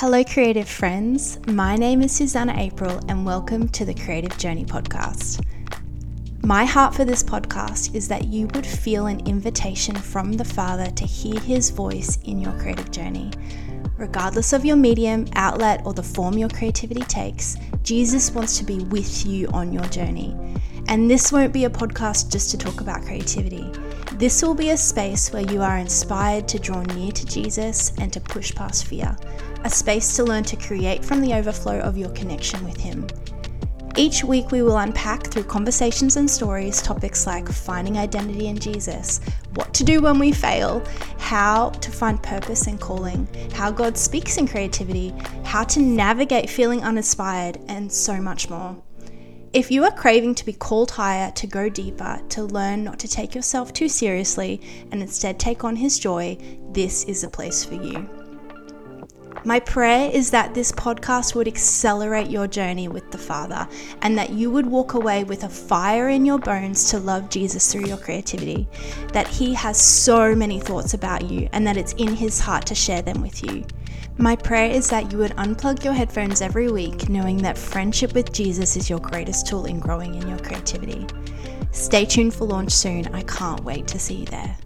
Hello, creative friends. My name is Susanna April, and welcome to the Creative Journey podcast. My heart for this podcast is that you would feel an invitation from the Father to hear His voice in your creative journey. Regardless of your medium, outlet, or the form your creativity takes, Jesus wants to be with you on your journey. And this won't be a podcast just to talk about creativity. This will be a space where you are inspired to draw near to Jesus and to push past fear, a space to learn to create from the overflow of your connection with Him. Each week, we will unpack through conversations and stories topics like finding identity in Jesus, what to do when we fail, how to find purpose and calling, how God speaks in creativity, how to navigate feeling uninspired, and so much more. If you are craving to be called higher, to go deeper, to learn not to take yourself too seriously, and instead take on His joy, this is a place for you. My prayer is that this podcast would accelerate your journey with the Father and that you would walk away with a fire in your bones to love Jesus through your creativity. That He has so many thoughts about you and that it's in His heart to share them with you. My prayer is that you would unplug your headphones every week, knowing that friendship with Jesus is your greatest tool in growing in your creativity. Stay tuned for launch soon. I can't wait to see you there.